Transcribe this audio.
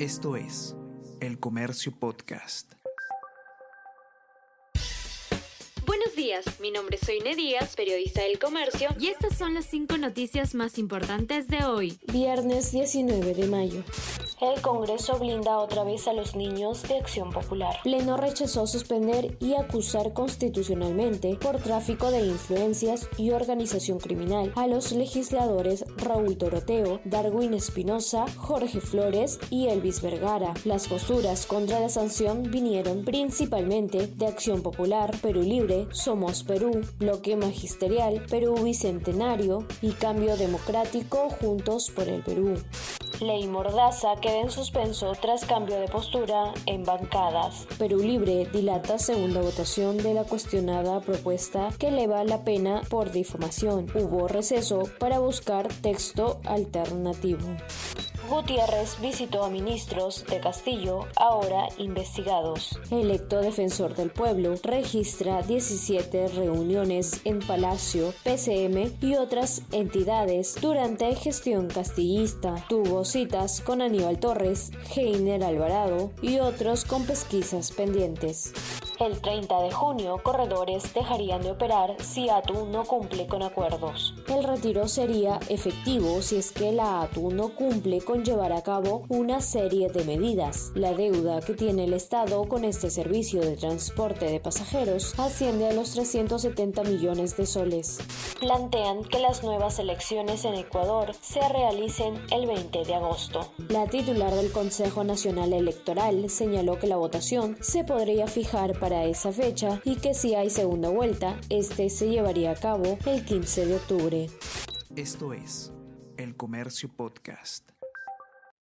Esto es El Comercio Podcast. Buenos días, mi nombre es Soine Díaz, periodista del Comercio, y estas son las cinco noticias más importantes de hoy. Viernes 19 de mayo. El Congreso blinda otra vez a los niños de Acción Popular. Pleno rechazó suspender y acusar constitucionalmente por tráfico de influencias y organización criminal a los legisladores Raúl Doroteo, Darwin Espinosa, Jorge Flores y Elvis Vergara. Las posturas contra la sanción vinieron principalmente de Acción Popular, Perú Libre, Somos Perú, Bloque Magisterial, Perú Bicentenario y Cambio Democrático Juntos por el Perú. Ley Mordaza queda en suspenso tras cambio de postura en bancadas. Perú Libre dilata segunda votación de la cuestionada propuesta que eleva la pena por difamación. Hubo receso para buscar texto alternativo. Gutiérrez visitó a ministros de Castillo, ahora investigados. Electo defensor del pueblo registra 17 reuniones en Palacio, PCM y otras entidades durante gestión castillista. Tuvo citas con Aníbal Torres, Heiner Alvarado y otros con pesquisas pendientes. El 30 de junio, corredores dejarían de operar si ATU no cumple con acuerdos. El retiro sería efectivo si es que la ATU no cumple con llevar a cabo una serie de medidas. La deuda que tiene el Estado con este servicio de transporte de pasajeros asciende a los 370 millones de soles. Plantean que las nuevas elecciones en Ecuador se realicen el 20 de agosto. La titular del Consejo Nacional Electoral señaló que la votación se podría fijar para esa fecha y que si hay segunda vuelta, este se llevaría a cabo el 15 de octubre. Esto es El Comercio Podcast.